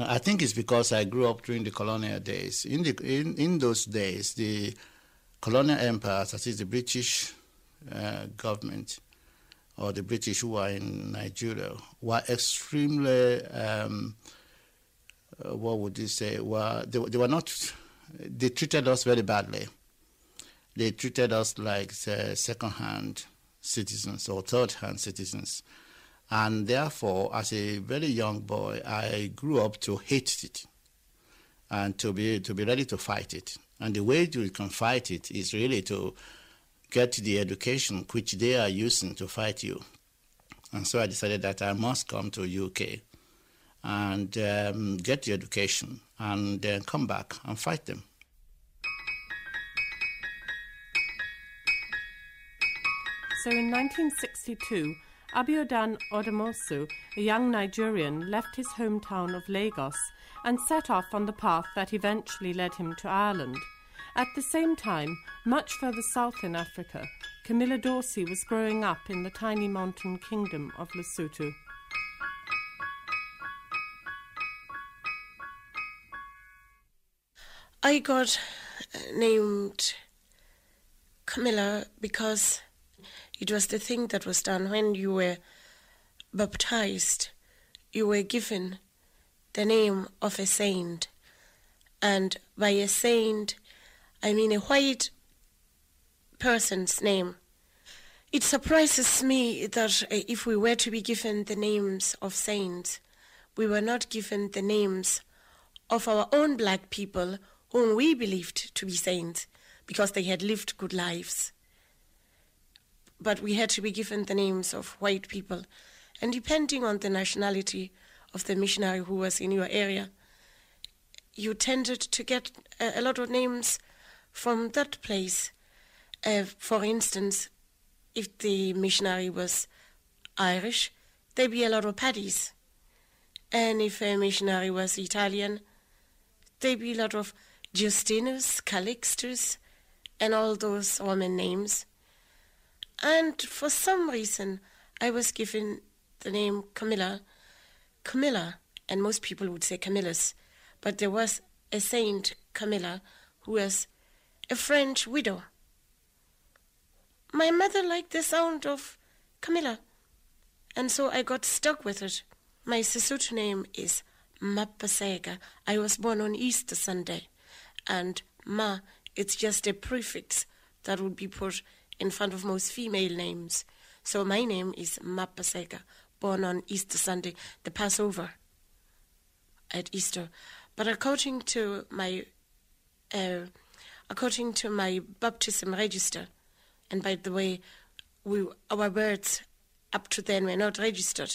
I think it's because I grew up during the colonial days. In the in, in those days, the colonial empires, that is the British uh, government or the British who were in Nigeria, were extremely um, uh, what would you say? Were they, they were not? They treated us very badly. They treated us like uh, second-hand citizens or third-hand citizens, and therefore, as a very young boy, I grew up to hate it and to be to be ready to fight it. And the way you can fight it is really to get the education which they are using to fight you. And so I decided that I must come to UK and um, get the education and then come back and fight them. So in 1962, Abiodun Odumosu, a young Nigerian, left his hometown of Lagos and set off on the path that eventually led him to Ireland. At the same time, much further south in Africa, Camilla Dorsey was growing up in the tiny mountain kingdom of Lesotho. I got uh, named Camilla because it was the thing that was done when you were baptized. You were given the name of a saint. And by a saint, I mean a white person's name. It surprises me that uh, if we were to be given the names of saints, we were not given the names of our own black people whom we believed to be saints because they had lived good lives. But we had to be given the names of white people. And depending on the nationality of the missionary who was in your area, you tended to get a, a lot of names from that place. Uh, for instance, if the missionary was Irish, there'd be a lot of Paddies. And if a missionary was Italian, there'd be a lot of Justinus, Calixtus, and all those Roman names. And for some reason, I was given the name Camilla. Camilla, and most people would say Camillus, but there was a saint, Camilla, who was a French widow. My mother liked the sound of Camilla, and so I got stuck with it. My Sesotho name is Mapaseka. I was born on Easter Sunday, and Ma, it's just a prefix that would be put in front of most female names. So my name is Mapaseka, born on Easter Sunday, the Passover at Easter. But according to my uh, according to my baptism register, and by the way, we, our births up to then were not registered,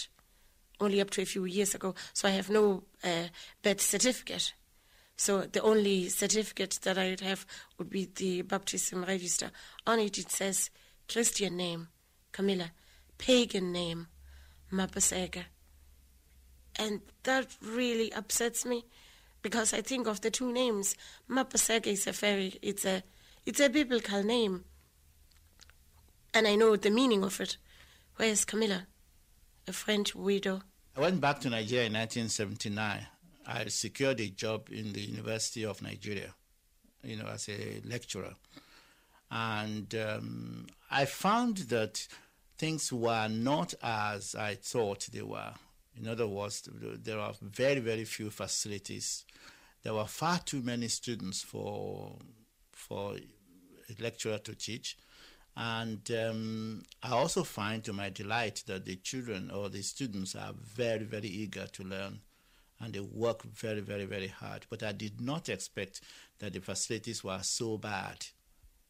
only up to a few years ago, so I have no uh, birth certificate. So the only certificate that I'd have would be the baptism register. On it, it says Christian name, Camilla, pagan name, Mapaseka. And that really upsets me because I think of the two names. Mapaseka is a very it's a it's a biblical name. And I know the meaning of it. Where's Camilla? A French widow. I went back to Nigeria in 1979. I secured a job in the University of Nigeria, you know, as a lecturer. And um, I found that things were not as I thought they were. In other words, there are very, very few facilities. There were far too many students for for a lecturer to teach. And um, I also find to my delight that the children or the students are very, very eager to learn and they work very, very, very hard. But I did not expect that the facilities were so bad,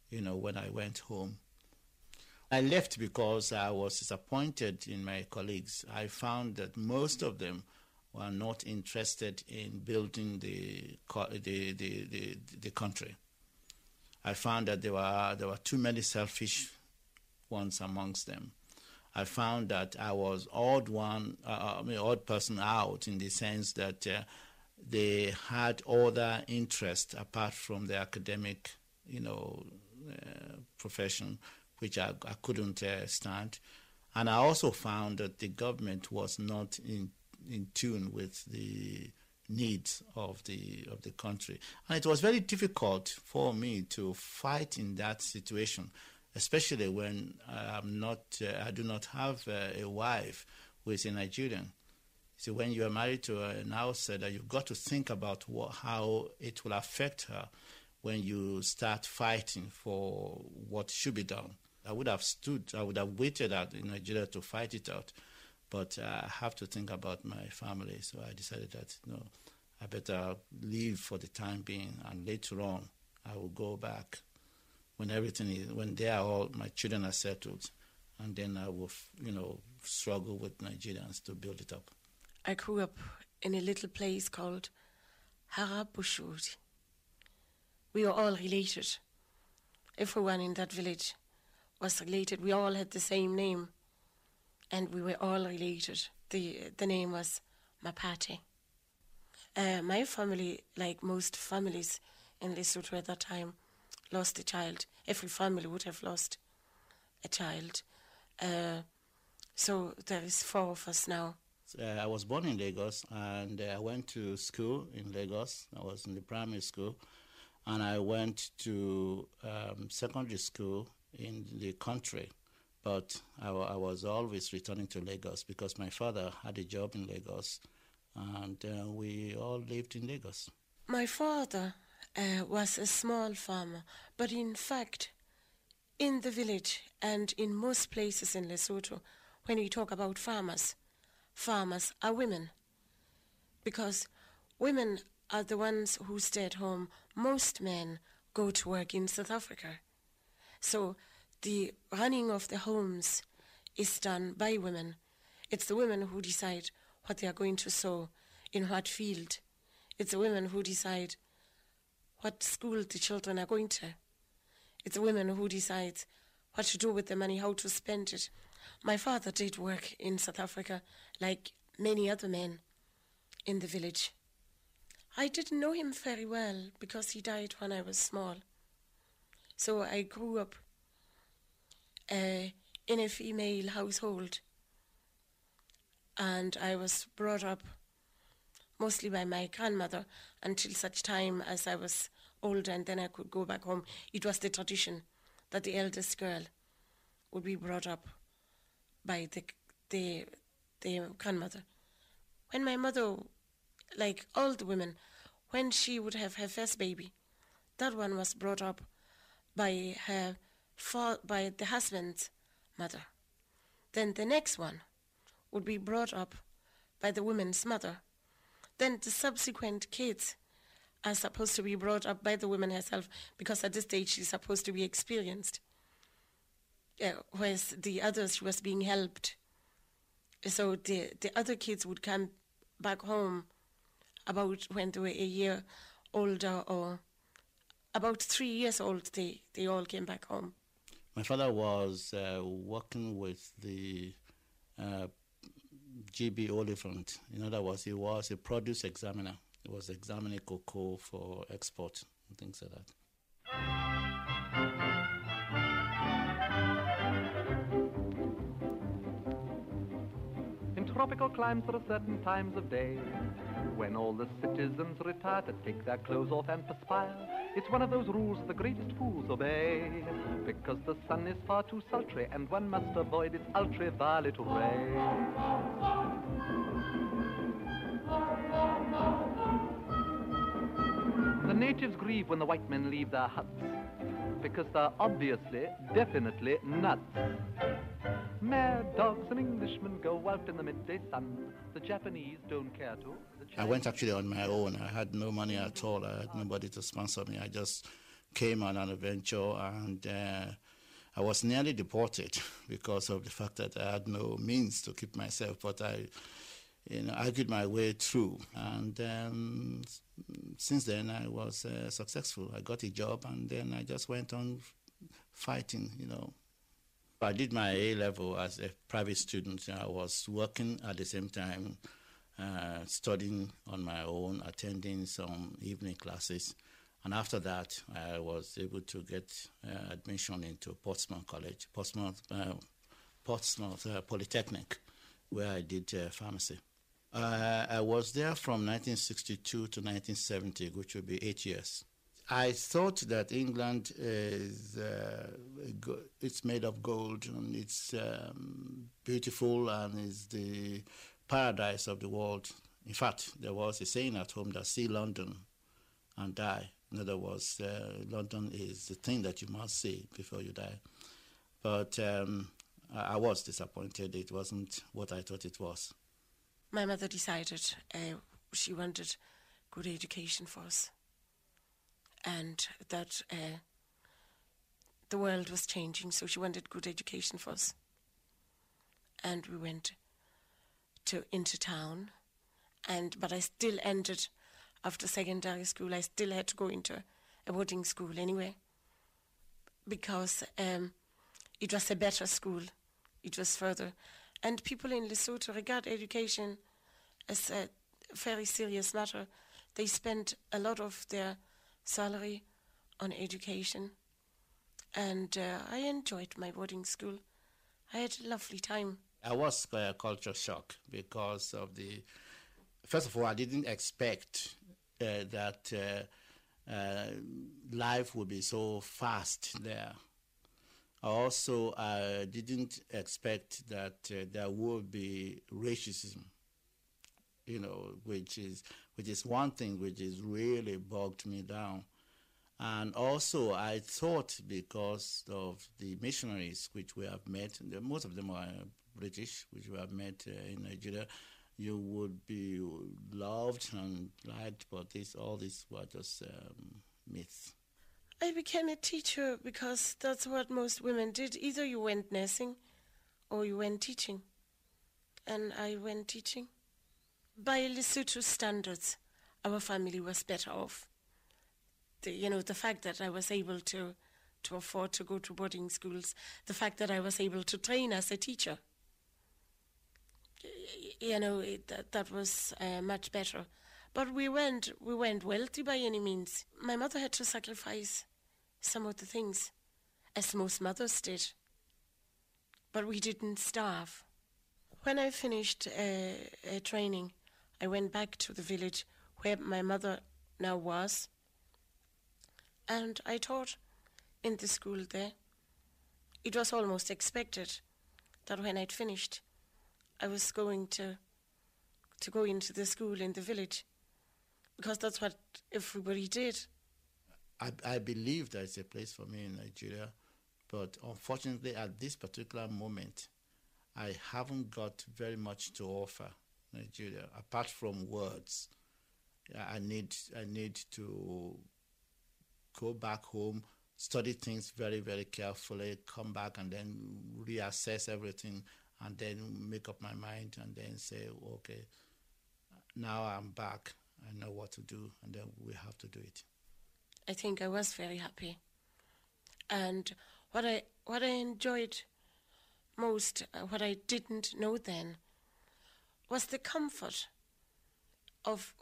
you know, when I went home. I left because I was disappointed in my colleagues. I found that most of them were not interested in building the the, the, the, the country. I found that there were there were too many selfish ones amongst them. I found that I was odd one, uh, I mean, odd person out in the sense that uh, they had other interests apart from the academic, you know, uh, profession which I, I couldn't uh, stand. And I also found that the government was not in, in tune with the needs of the of the country. And it was very difficult for me to fight in that situation, especially when I'm not, uh, I do not have uh, a wife who is a Nigerian. So when you are married to an outsider, you've got to think about what, how it will affect her when you start fighting for what should be done. I would have stood, I would have waited out in Nigeria to fight it out. But uh, I have to think about my family, so I decided that you know, I better leave for the time being, and later on I will go back when everything is when they are all my children are settled, and then I will you know struggle with Nigerians to build it up. I grew up in a little place called Harabushuri. We were all related. Everyone in that village was related. We all had the same name and we were all related. The, the name was Mapate. Uh, my family, like most families in Lesotho at that time, lost a child. Every family would have lost a child. Uh, so there is four of us now. Uh, I was born in Lagos and uh, I went to school in Lagos. I was in the primary school and I went to um, secondary school in the country. But I, I, was always returning to Lagos because my father had a job in Lagos and uh, we all lived in Lagos. My father uh, was a small farmer, but in fact, in the village and in most places in Lesotho, when we talk about farmers, farmers are women. Because women are the ones who stay at home. Most men go to work in South Africa. So the running of the homes is done by women. It's the women who decide what they are going to sow in what field. It's the women who decide what school the children are going to. It's women who decide what to do with the money, how to spend it. My father did work in South Africa like many other men in the village. I didn't know him very well because he died when I was small. So I grew up uh, in a female household. And I was brought up mostly by my grandmother until such time as I was older and then I could go back home. It was the tradition that the eldest girl would be brought up by the, the, the grandmother. When my mother, like all the women, when she would have her first baby, that one was brought up by her by the husband's mother. Then the next one would be brought up by the woman's mother. Then the subsequent kids are supposed to be brought up by the woman herself because at this stage she's supposed to be experienced. Whereas the others, she was being helped. So the, the other kids would come back home about when they were a year older or about three years old, they, they all came back home. My father was uh, working with the uh, GB Ollivant. In other words, he was a produce examiner. He was examining cocoa for export and things like that. In tropical climes, there are certain times of day when all the citizens retire to take their clothes off and perspire. It's one of those rules the greatest fools obey, because the sun is far too sultry and one must avoid its ultraviolet ray. The natives grieve when the white men leave their huts, because they're obviously, definitely nuts. Mad dogs and Englishmen go out in the midday sun. The Japanese don't care to. I went actually on my own. I had no money at all. I had nobody to sponsor me. I just came on an adventure and uh, I was nearly deported because of the fact that I had no means to keep myself. But I, you know, argued my way through. And um, since then, I was uh, successful. I got a job and then I just went on fighting, you know. I did my A level as a private student. I was working at the same time, uh, studying on my own, attending some evening classes. And after that, I was able to get uh, admission into Portsmouth College, Portsmouth, uh, Portsmouth uh, Polytechnic, where I did uh, pharmacy. Uh, I was there from 1962 to 1970, which would be eight years. I thought that England is uh, it's made of gold and it's um, beautiful and is the paradise of the world. In fact, there was a saying at home that see London and die. In other words, uh, London is the thing that you must see before you die. But um, I, I was disappointed. It wasn't what I thought it was my mother decided uh, she wanted good education for us and that uh, the world was changing, so she wanted good education for us. And we went to into town, and but I still ended after secondary school. I still had to go into a boarding school anyway because um, it was a better school. It was further and people in Lesotho regard education as a very serious matter. They spend a lot of their salary on education. And uh, I enjoyed my boarding school. I had a lovely time. I was a culture shock because of the. First of all, I didn't expect uh, that uh, uh life would be so fast there. Also, I didn't expect that uh, there would be racism, you know, which is which is one thing which is really bogged me down. And also, I thought because of the missionaries which we have met, most of them are British, which we have met uh, in Nigeria, you would be loved and liked, but this all this was just um, myths. I became a teacher because that's what most women did. Either you went nursing or you went teaching. And I went teaching. By Lesotho standards, our family was better off. The, you know, the fact that I was able to, to afford to go to boarding schools, the fact that I was able to train as a teacher, you know, it, that, that was uh, much better. But we went, we went wealthy by any means. My mother had to sacrifice some of the things, as most mothers did. But we didn't starve. When I finished uh, training, I went back to the village where my mother now was, and I taught in the school there. It was almost expected that when I'd finished, I was going to to go into the school in the village because that's what everybody did. I, I believe there is a place for me in Nigeria, but unfortunately, at this particular moment, I haven't got very much to offer Nigeria apart from words. I need I need to go back home, study things very very carefully, come back and then reassess everything, and then make up my mind, and then say, okay, now I'm back. I know what to do, and then we have to do it. I think I was very happy. And what I what I enjoyed most, uh, what I didn't know then, was the comfort of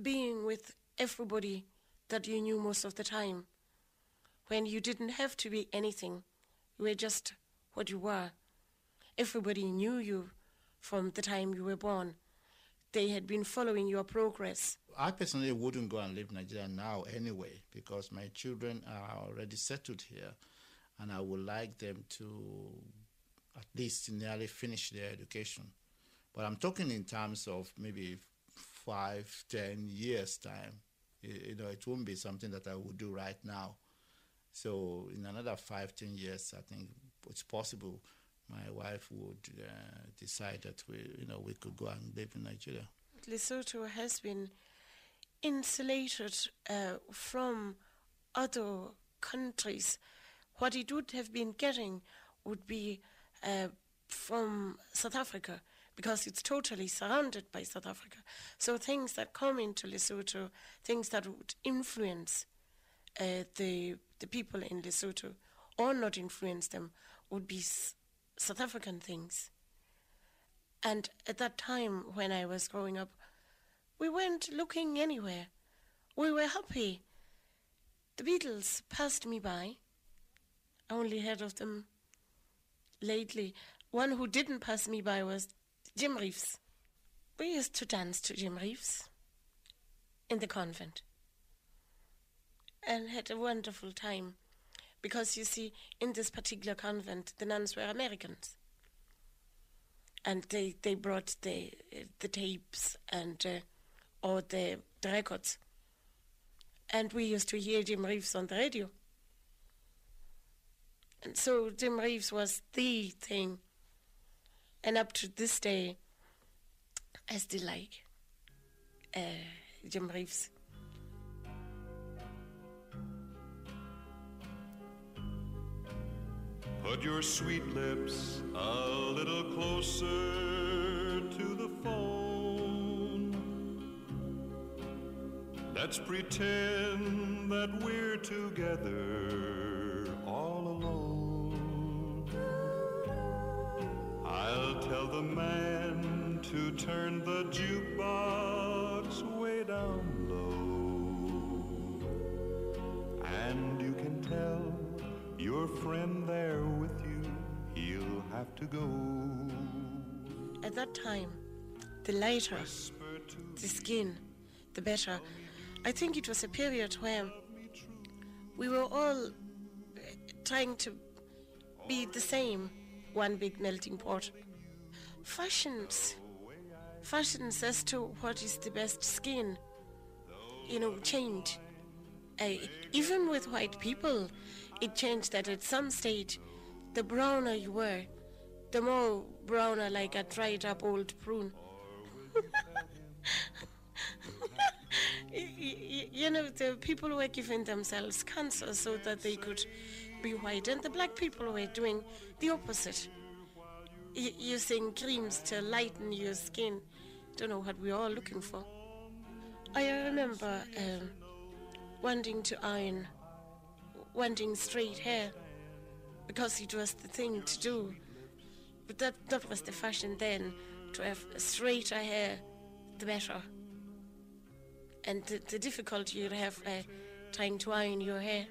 being with everybody that you knew most of the time. When you didn't have to be anything, you were just what you were. Everybody knew you from the time you were born. They had been following your progress. I personally wouldn't go and live in Nigeria now anyway because my children are already settled here and I would like them to at least nearly finish their education. But I'm talking in terms of maybe five, ten years' time. You know, it won't be something that I would do right now. So in another five, ten years, I think it's possible my wife would uh, decide that we, you know, we could go and live in Nigeria. Lesotho has been insulated uh, from other countries. What it would have been getting would be uh, from South Africa because it's totally surrounded by South Africa. So things that come into Lesotho, things that would influence uh, the the people in Lesotho or not influence them, would be s- South African things. And at that time, when I was growing up, we weren't looking anywhere. We were happy. The Beatles passed me by. I only heard of them lately. One who didn't pass me by was Jim Reeves. we used to dance to Jim Reeves in the convent and had a wonderful time because you see, in this particular convent, the nuns were Americans. And they, they brought the, the tapes and uh, or the, the records. And we used to hear Jim Reeves on the radio. And so Jim Reeves was the thing. And up to this day, I still like uh, Jim Reeves. Put your sweet lips a little closer Let's pretend that we're together all alone. I'll tell the man to turn the jukebox way down low. And you can tell your friend there with you, he'll have to go. At that time, the lighter the skin, the better. I think it was a period where we were all uh, trying to be the same, one big melting pot. Fashions, fashions as to what is the best skin, you know, change. Uh, even with white people, it changed that at some stage, the browner you were, the more browner like a dried up old prune. you, know, the people were giving themselves cancer so that they could be white, and the black people were doing the opposite, y- using creams to lighten your skin. Don't know what we're all looking for. I remember um, wanting to iron, wanting straight hair, because it was the thing to do. But that, that was the fashion then, to have straighter hair, the better. And the, the difficulty you'd have uh, trying to iron your hair.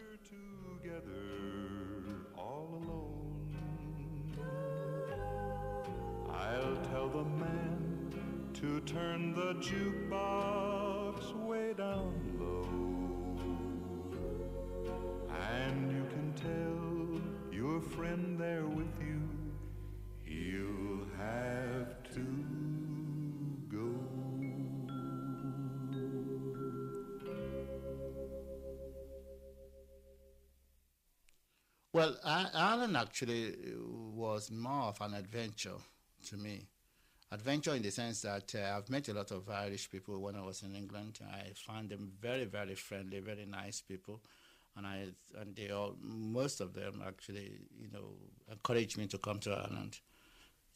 I'll tell the man to turn the jukebox way down low. And you can tell your friend there with you, he'll have Well, Ireland actually was more of an adventure to me. Adventure in the sense that uh, I've met a lot of Irish people when I was in England. I found them very, very friendly, very nice people, and I and they all most of them actually, you know, encouraged me to come to Ireland.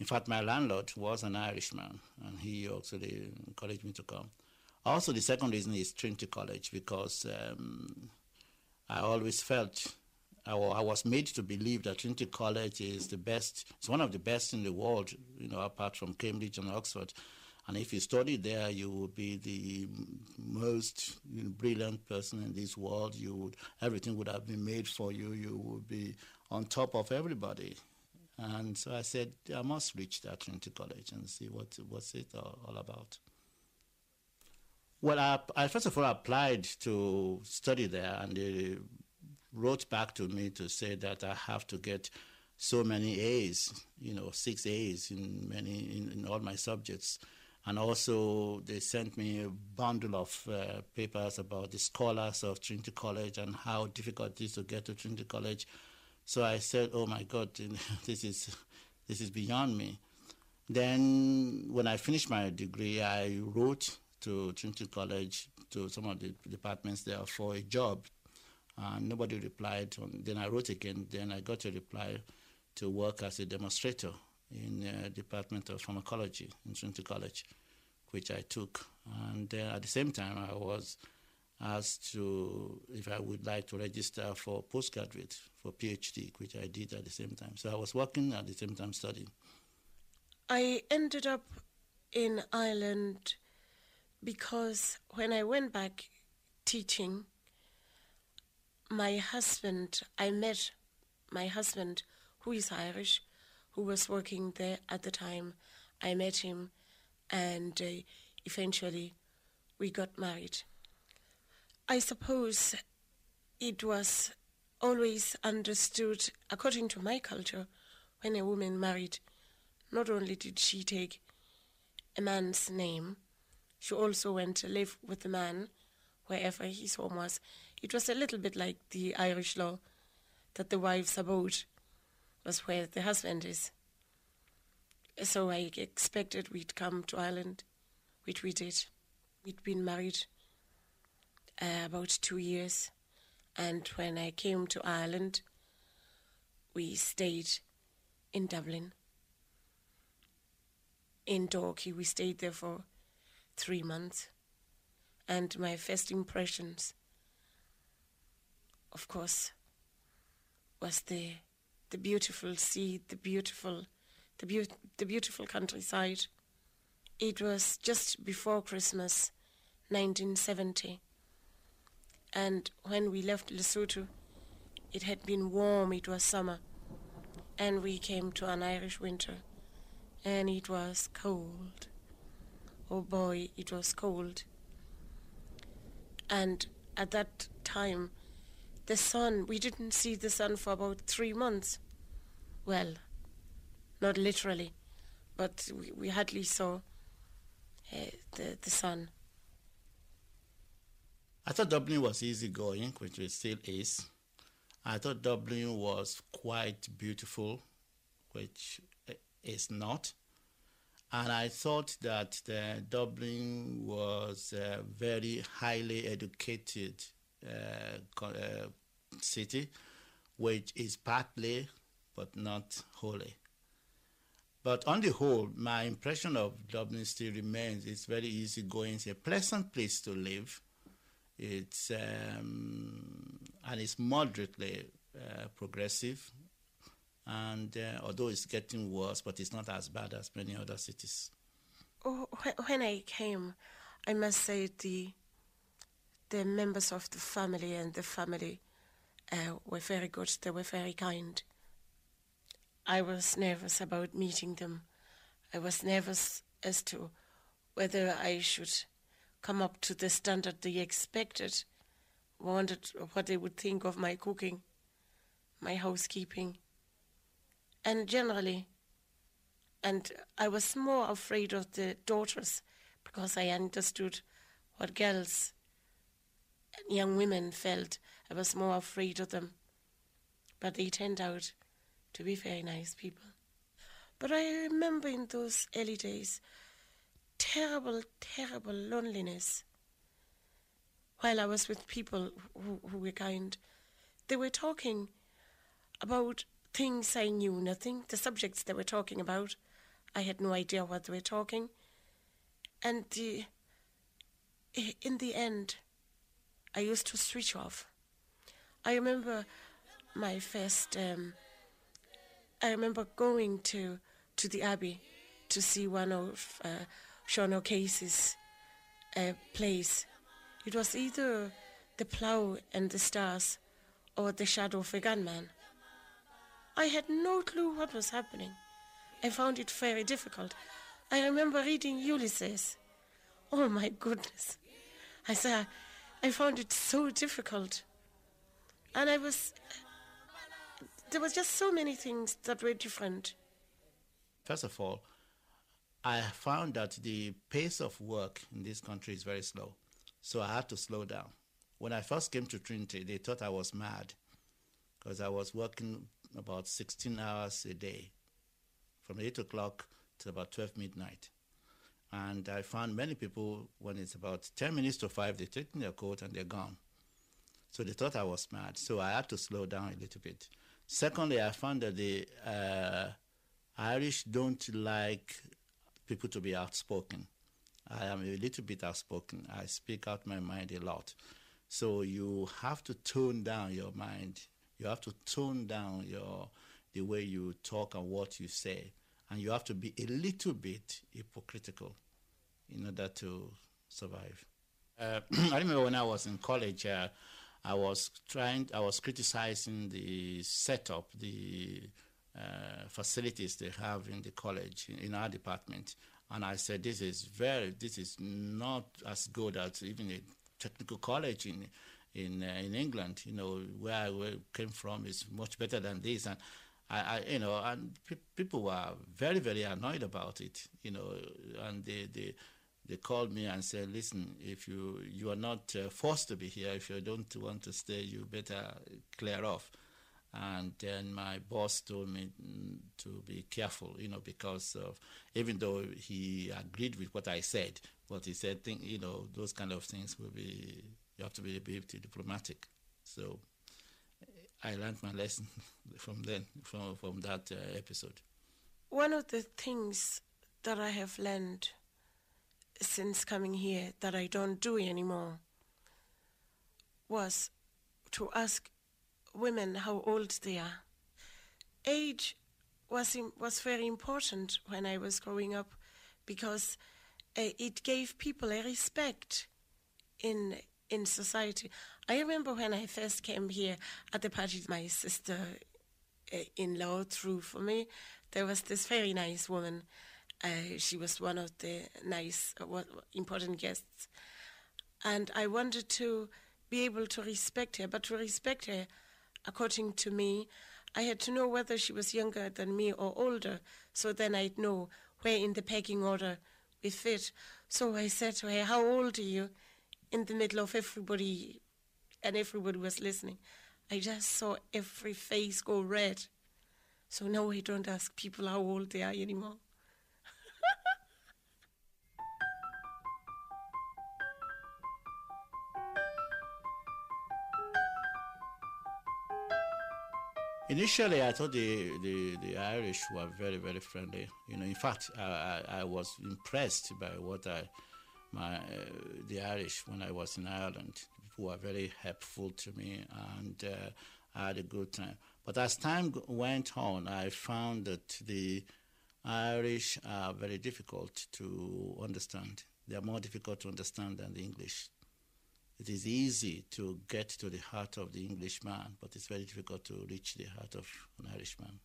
In fact, my landlord was an Irishman, and he also encouraged me to come. Also, the second reason is Trinity College because um, I always felt I I was made to believe that Trinity College is the best. It's one of the best in the world, you know, apart from Cambridge and Oxford. And if you study there, you will be the most you know, brilliant person in this world. You would everything would have been made for you. You would be on top of everybody. And so I said, I must reach that Trinity College and see what what's it all, all about. Well, I, I first of all applied to study there, and wrote back to me to say that I have to get so many A's, you know, six A's in many in, in all my subjects, and also they sent me a bundle of uh, papers about the scholars of Trinity College and how difficult it is to get to Trinity College. So I said, "Oh my God, this is this is beyond me." Then, when I finished my degree, I wrote to Trinity College to some of the departments there for a job and nobody replied. Then I wrote again. Then I got a reply to work as a demonstrator in the Department of Pharmacology in Trinity College, which I took. And then at the same time, I was asked to if I would like to register for postgraduate for PhD, which I did at the same time. So I was working at the same time studying. I ended up in Ireland because when I went back teaching, my husband, I met my husband, who is Irish, who was working there at the time. I met him, and uh, eventually we got married. I suppose it was always understood, according to my culture, when a woman married, not only did she take a man's name, she also went to live with the man wherever his home was. It was a little bit like the Irish law that the wife's abode was where the husband is. So I expected we'd come to Ireland, which we did. We'd been married uh, about two years, and when I came to Ireland, we stayed in Dublin. In Dalkey, we stayed there for three months, and my first impressions, of course, was the the beautiful sea, the beautiful, the, be- the beautiful countryside. It was just before Christmas, 1970. And when we left Lesotho, it had been warm, it was summer. And we came to an Irish winter, and it was cold. Oh boy, it was cold. And at that time, the sun, we didn't see the sun for about three months. Well, not literally, but we, we hardly saw uh, the, the sun. I thought Dublin was easy going, which it still is. I thought Dublin was quite beautiful, which is not. And I thought that Dublin was a very highly educated uh, uh, city, which is partly but not wholly. But on the whole, my impression of Dublin still remains it's very easy going. It's a pleasant place to live. It's um, and it's moderately uh, progressive, and uh, although it's getting worse, but it's not as bad as many other cities. Oh, when I came, I must say the the members of the family and the family uh, were very good. They were very kind. I was nervous about meeting them. I was nervous as to whether I should come up to the standard they expected, wondered what they would think of my cooking, my housekeeping, and generally. And I was more afraid of the daughters because I understood what girls young women felt. I was more afraid of them. But they turned out to be very nice people. But I remember in those early days terrible, terrible loneliness. While I was with people who, who were kind, they were talking about things I knew nothing, the subjects they were talking about. I had no idea what they were talking. And the, in the end, I used to switch off. I remember my first um, I remember going to to the Abbey to see one of uh, Sean O'Casey's uh, plays. It was either The Plough and the Stars or The Shadow of a Gunman. I had no clue what was happening. I found it very difficult. I remember reading Ulysses. Oh my goodness. I said, I found it so difficult. And I was there was just so many things that were different. First of all, I found that the pace of work in this country is very slow. So I had to slow down. When I first came to Trinity, they thought I was mad because I was working about 16 hours a day from 8 o'clock to about 12 midnight. And I found many people, when it's about 10 minutes to 5, they take their coat and they're gone. So they thought I was mad. So I had to slow down a little bit. Secondly, I found that the uh, Irish don't like people to be outspoken. I am a little bit outspoken. I speak out my mind a lot. So you have to tone down your mind. You have to tone down your the way you talk and what you say, and you have to be a little bit hypocritical in order to survive. Uh, I remember when I was in college. Uh, I was trying, I was criticizing the setup, the uh, facilities they have in the college, in, in, our department, And I said, this is very, this is not as good as even a technical college in in uh, in England. You know, where I came from is much better than this. And I, I you know, and pe- people were very, very annoyed about it. You know, and they they they called me and said, "Listen, if you you are not uh, forced to be here, if you don't want to stay, you better clear off." And then my boss told me mm, to be careful, you know, because of even though he agreed with what I said, but he said, think, you know, those kind of things will be you have to be a bit diplomatic. So I learned my lesson from then, from from that uh, episode. One of the things that I have learned since coming here that I don't do anymore was to ask women how old they are. Age was was very important when I was growing up because uh, it gave people a respect in in society. I remember when I first came here at the party my sister uh, in law threw for me. There was this very nice woman. Uh, she was one of the nice, uh, important guests. And I wanted to be able to respect her, but to respect her, according to me, I had to know whether she was younger than me or older, so then I'd know where in the pecking order we fit. So I said to her, How old are you? in the middle of everybody, and everybody was listening. I just saw every face go red. So now I don't ask people how old they are anymore. Initially, I thought the, the, the, Irish were very, very friendly. You know, in fact, I, I, I was impressed by what I my uh, the Irish when I was in Ireland. People were very helpful to me, and uh, I had a good time. But as time went on, I found that the Irish are very difficult to understand. They are more difficult to understand than the English. It is easy to get to the heart of the Englishman, but it's very difficult to reach the heart of an Irishman.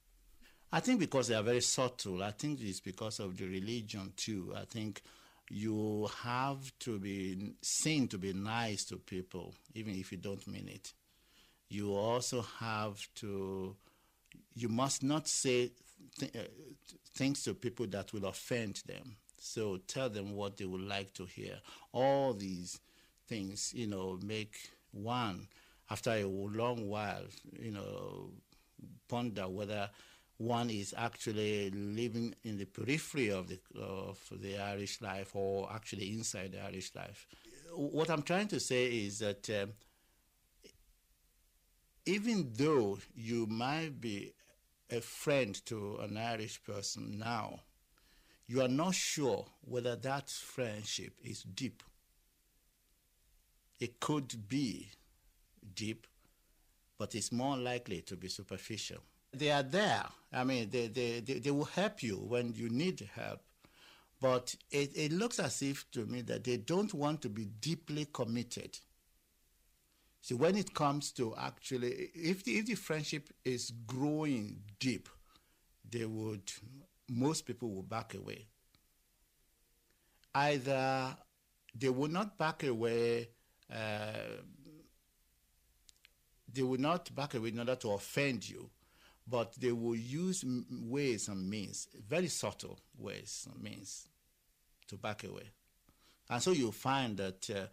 I think because they are very subtle. I think it's because of the religion too. I think you have to be seen to be nice to people, even if you don't mean it. You also have to, you must not say th- uh, things to people that will offend them. So tell them what they would like to hear. All these things, you know, make one, after a long while, you know, ponder whether one is actually living in the periphery of the of the Irish life or actually inside the Irish life. What I'm trying to say is that um, even though you might be a friend to an Irish person now, you are not sure whether that friendship is deep. It could be deep, but it's more likely to be superficial they are there. I mean, they, they, they, they will help you when you need help. But it, it looks as if to me that they don't want to be deeply committed. See, when it comes to actually, if the, if the friendship is growing deep, they would, most people will back away. Either they will not back away, uh, they will not back away in order to offend you but they will use ways and means, very subtle ways and means, to back away. And so you find that uh,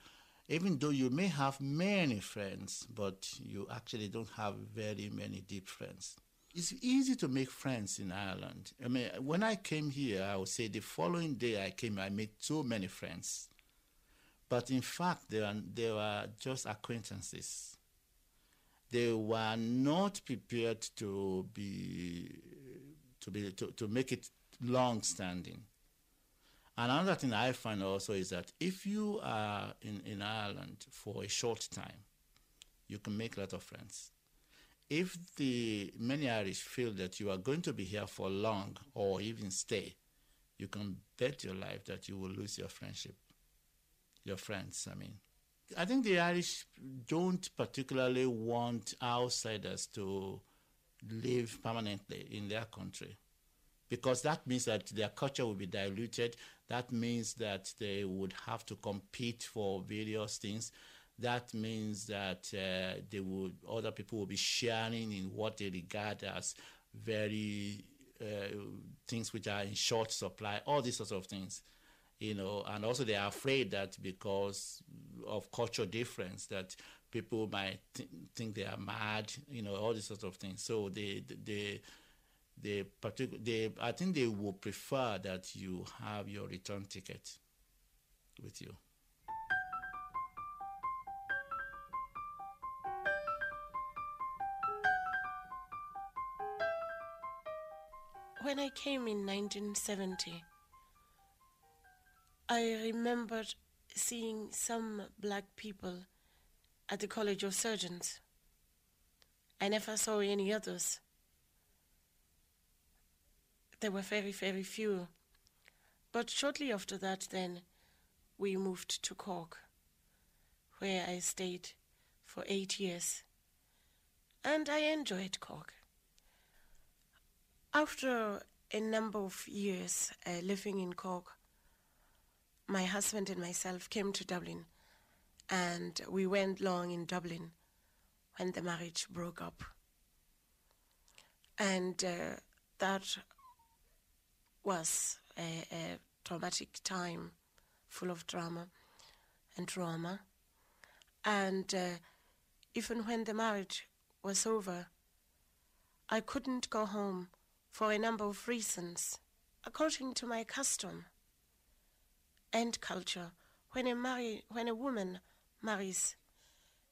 even though you may have many friends, but you actually don't have very many deep friends. It's easy to make friends in Ireland. I mean, when I came here, I would say the following day I came, I made so many friends. But in fact, they were, they were just acquaintances they were not prepared to be to be to, to make it long standing. Another thing I find also is that if you are in, in Ireland for a short time, you can make a lot of friends. If the many Irish feel that you are going to be here for long or even stay, you can bet your life that you will lose your friendship, your friends, I mean. I think the Irish don't particularly want outsiders to live permanently in their country because that means that their culture will be diluted, That means that they would have to compete for various things. That means that uh, they would other people will be sharing in what they regard as very uh, things which are in short supply. All these sorts of things, you know, and also they are afraid that because of cultural difference that people might th- think they are mad, you know, all these sorts of things. So they they they particular they I think they would prefer that you have your return ticket with you. When I came in 1970, I remembered seeing some black people at the College of Surgeons. I never saw any others. There were very, very few. But shortly after that, then, we moved to Cork, where I stayed for eight years. And I enjoyed Cork. After a number of years uh, living in Cork, my husband and myself came to Dublin, and we went long in Dublin when the marriage broke up. And uh, that was a, a traumatic time full of drama and trauma. And uh, even when the marriage was over, I couldn't go home for a number of reasons. According to my custom and culture, when a, marry, when a woman marries,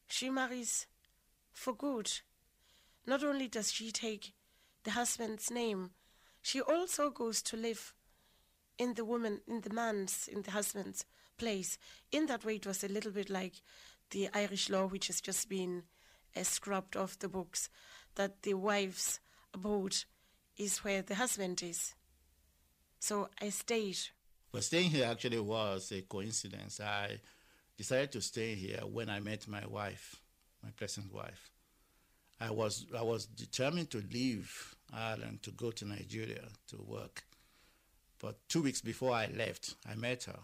she marries for good. Not only does she take the husband's name, she also goes to live in the woman, in the man's, in the husband's place. In that way, it was a little bit like the Irish law, which has just been uh, scrubbed off the books, that the wife's abode is where the husband is. So I stayed. But staying here actually was a coincidence. I decided to stay here when I met my wife, my present wife. I was I was determined to leave Ireland to go to Nigeria to work. But two weeks before I left, I met her,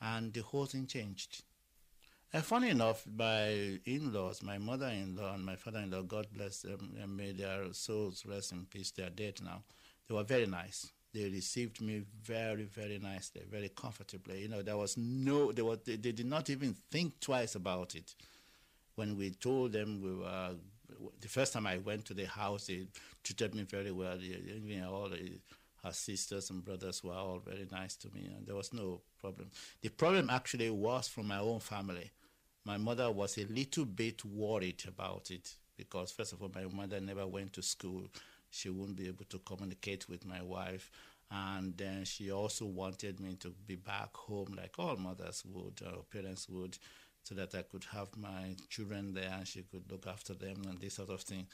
and the whole thing changed. And funny enough, my in-laws, my mother-in-law and my father-in-law, God bless them, and may their souls rest in peace. They are dead now. They were very nice. They received me very, very nicely, very comfortably. You know, there was no, they, were, they, they did not even think twice about it. When we told them we were, the first time I went to the house, they treated me very well. Even all the, her sisters and brothers were all very nice to me, and there was no problem. The problem actually was from my own family. My mother was a little bit worried about it because, first of all, my mother never went to school. She wouldn't be able to communicate with my wife. And then she also wanted me to be back home like all mothers would, or parents would, so that I could have my children there and she could look after them and this sort of thing.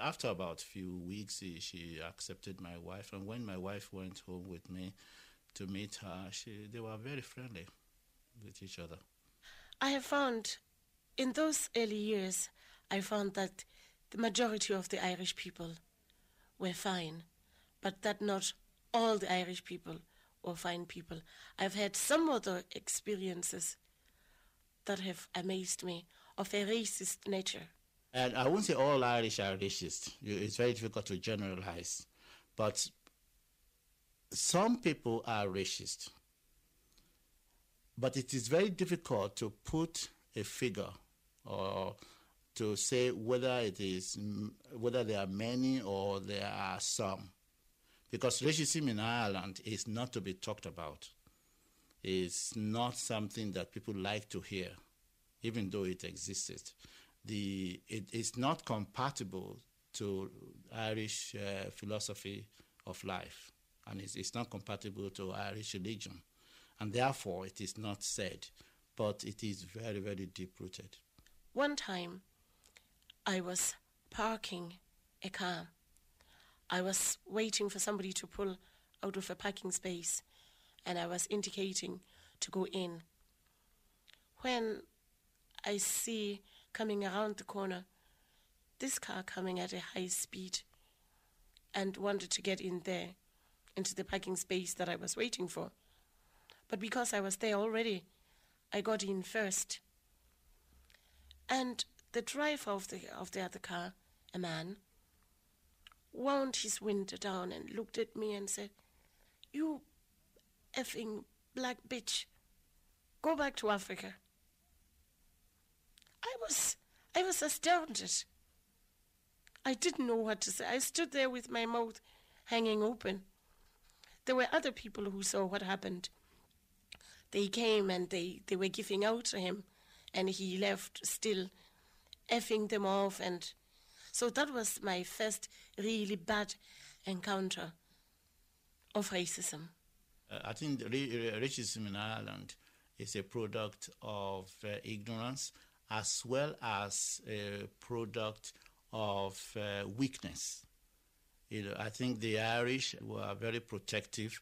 After about a few weeks, she accepted my wife. And when my wife went home with me, to meet her, she, they were very friendly with each other. I have found in those early years, I found that the majority of the Irish people were fine, but that not all the Irish people were fine people. I've had some other experiences that have amazed me of a racist nature. And I won't say all Irish are racist. It's very difficult to generalize. But some people are racist, but it is very difficult to put a figure or to say whether it is whether there are many or there are some, because racism in Ireland is not to be talked about. It's not something that people like to hear, even though it existed. The it is not compatible to Irish uh, philosophy of life and it's, it's not compatible to Irish religion. And therefore, it is not said, but it is very, very deep rooted. One time, I was parking a car. I was waiting for somebody to pull out of a parking space, and I was indicating to go in. When I see coming around the corner this car coming at a high speed and wanted to get in there into the parking space that I was waiting for. But because I was there already, I got in first. And the driver of the of the other car, a man, wound his window down and looked at me and said, You effing black bitch, go back to Africa. I was I was astounded. I didn't know what to say. I stood there with my mouth hanging open. There were other people who saw what happened. They came and they, they were giving out to him, and he left still effing them off. And so that was my first really bad encounter of racism. Uh, I think racism in Ireland is a product of uh, ignorance as well as a product of uh, weakness. You know, I think the Irish were very protective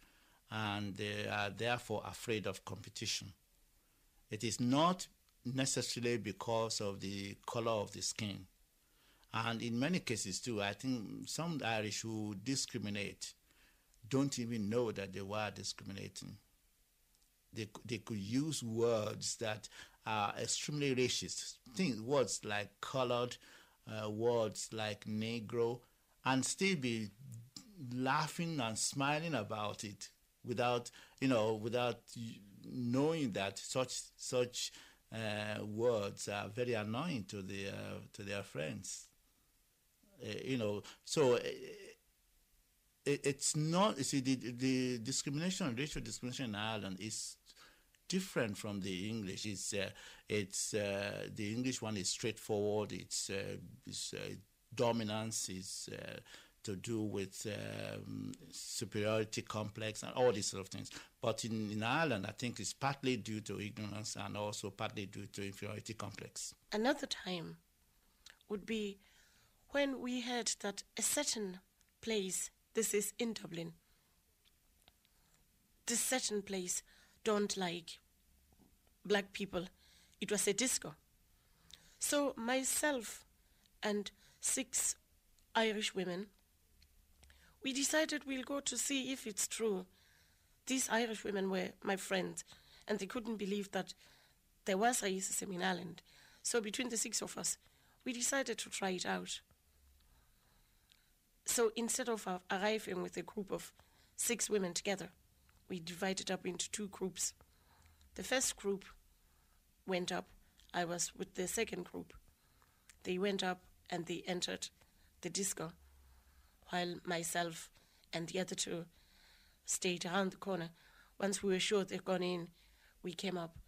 and they are therefore afraid of competition. It is not necessarily because of the color of the skin. And in many cases, too, I think some Irish who discriminate don't even know that they were discriminating. They, they could use words that are extremely racist. Things, words like colored, uh, words like negro, and still be laughing and smiling about it without, you know, without knowing that such such uh, words are very annoying to their to their friends. Uh, you know, so. Uh, it, it's not. You see, the, the discrimination, racial discrimination in Ireland is different from the English. It's uh, it's uh, the English one is straightforward. It's, uh, it's uh, dominance is uh, to do with um, superiority complex and all these sort of things. But in, in Ireland, I think it's partly due to ignorance and also partly due to inferiority complex. Another time would be when we heard that a certain place, this is in Dublin, this certain place don't like black people. It was a disco. So myself and six Irish women, we decided we'll go to see if it's true. These Irish women were my friends, and they couldn't believe that there was racism in Ireland. So between the six of us, we decided to try it out. So instead of arriving with a group of six women together, we divided up into two groups. The first group went up. I was with the second group. They went up and they entered the disco, while myself and the other two stayed around the corner. Once we were sure they'd gone in, we came up.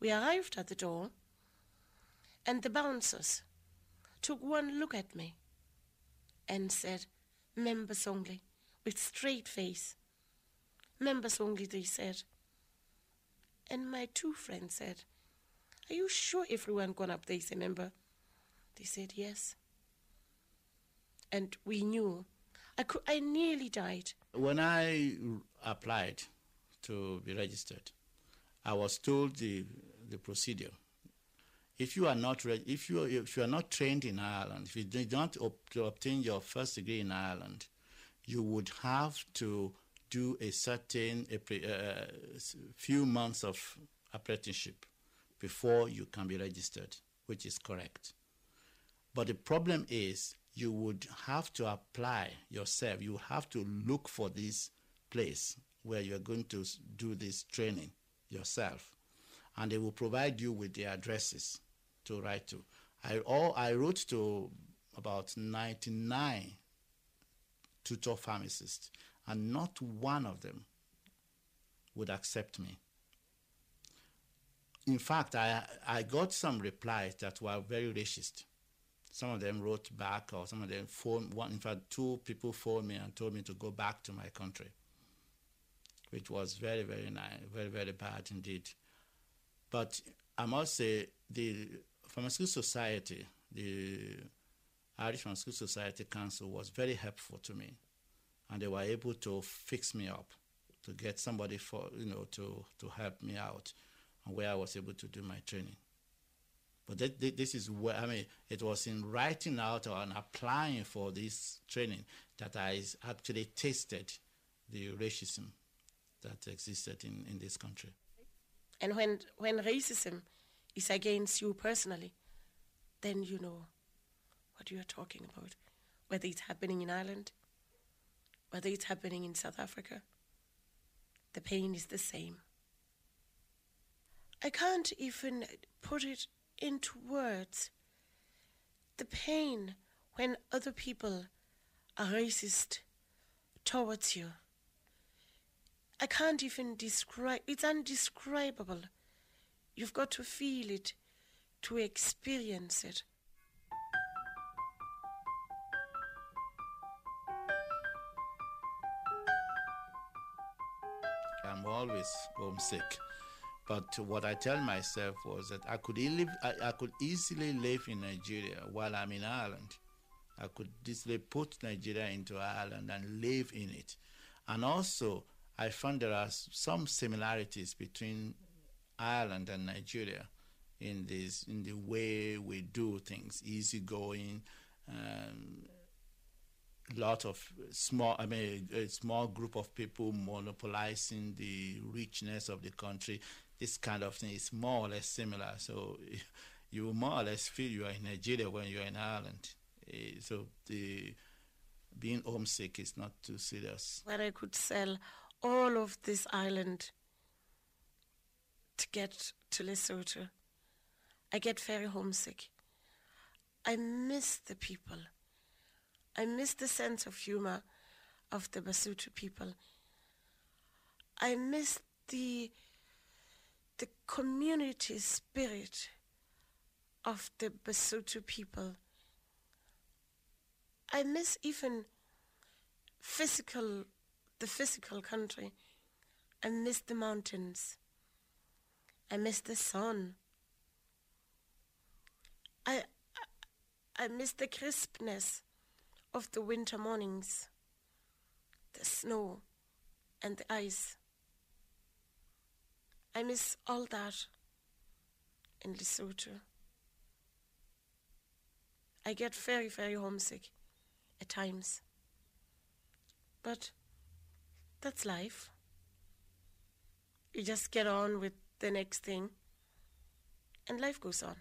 We arrived at the door, and the bouncers took one look at me and said, Members only, with straight face. Members only, they said. And my two friends said, Are you sure everyone gone up there is a member? They said, Yes. And we knew. I, could, I nearly died. When I applied to be registered, I was told the, the procedure. If you are not if you if you are not trained in Ireland, if you did not op- to obtain your first degree in Ireland, you would have to do a certain a uh, few months of apprenticeship before you can be registered, which is correct. But the problem is you would have to apply yourself. You have to look for this place where you're going to do this training yourself. And they will provide you with the addresses to write to. I, all, I wrote to about 99 tutor pharmacists and not one of them would accept me. In fact, I, I got some replies that were very racist. Some of them wrote back, or some of them phoned. One, in fact, two people phoned me and told me to go back to my country, which was very, very nice, very, very bad indeed. But I must say, the Pharmaceutical Society, the Irish Pharmaceutical Society Council, was very helpful to me and they were able to fix me up, to get somebody for you know to to help me out, where I was able to do my training. But that, this is where I mean it was in writing out and applying for this training that I actually tasted the racism that existed in, in this country. And when, when racism is against you personally, then you know what you're talking about. Whether it's happening in Ireland, whether it's happening in South Africa, the pain is the same. I can't even put it into words. The pain when other people are racist towards you. I can't even describe it's undescribable. You've got to feel it to experience it. I'm always homesick. But what I tell myself was that I could, live, I, I could easily live in Nigeria while I'm in Ireland. I could easily put Nigeria into Ireland and live in it. And also, I found there are some similarities between Ireland and Nigeria in this in the way we do things, easygoing, um, lot of small i mean a small group of people monopolizing the richness of the country this kind of thing is more or less similar. So you more or less feel you are in nigeria when you're in ireland. Uh, so the being homesick is not too serious. Where i could sell all of this island to get to lesotho. I get very homesick. I miss the people. I miss the sense of humor of the Basotho people. I miss the the community spirit of the Basotho people. I miss even physical the physical country. I miss the mountains. I miss the sun. I I, I miss the crispness of the winter mornings, the snow and the ice. I miss all that in Lesotho. I get very, very homesick at times. But that's life. You just get on with the next thing, and life goes on.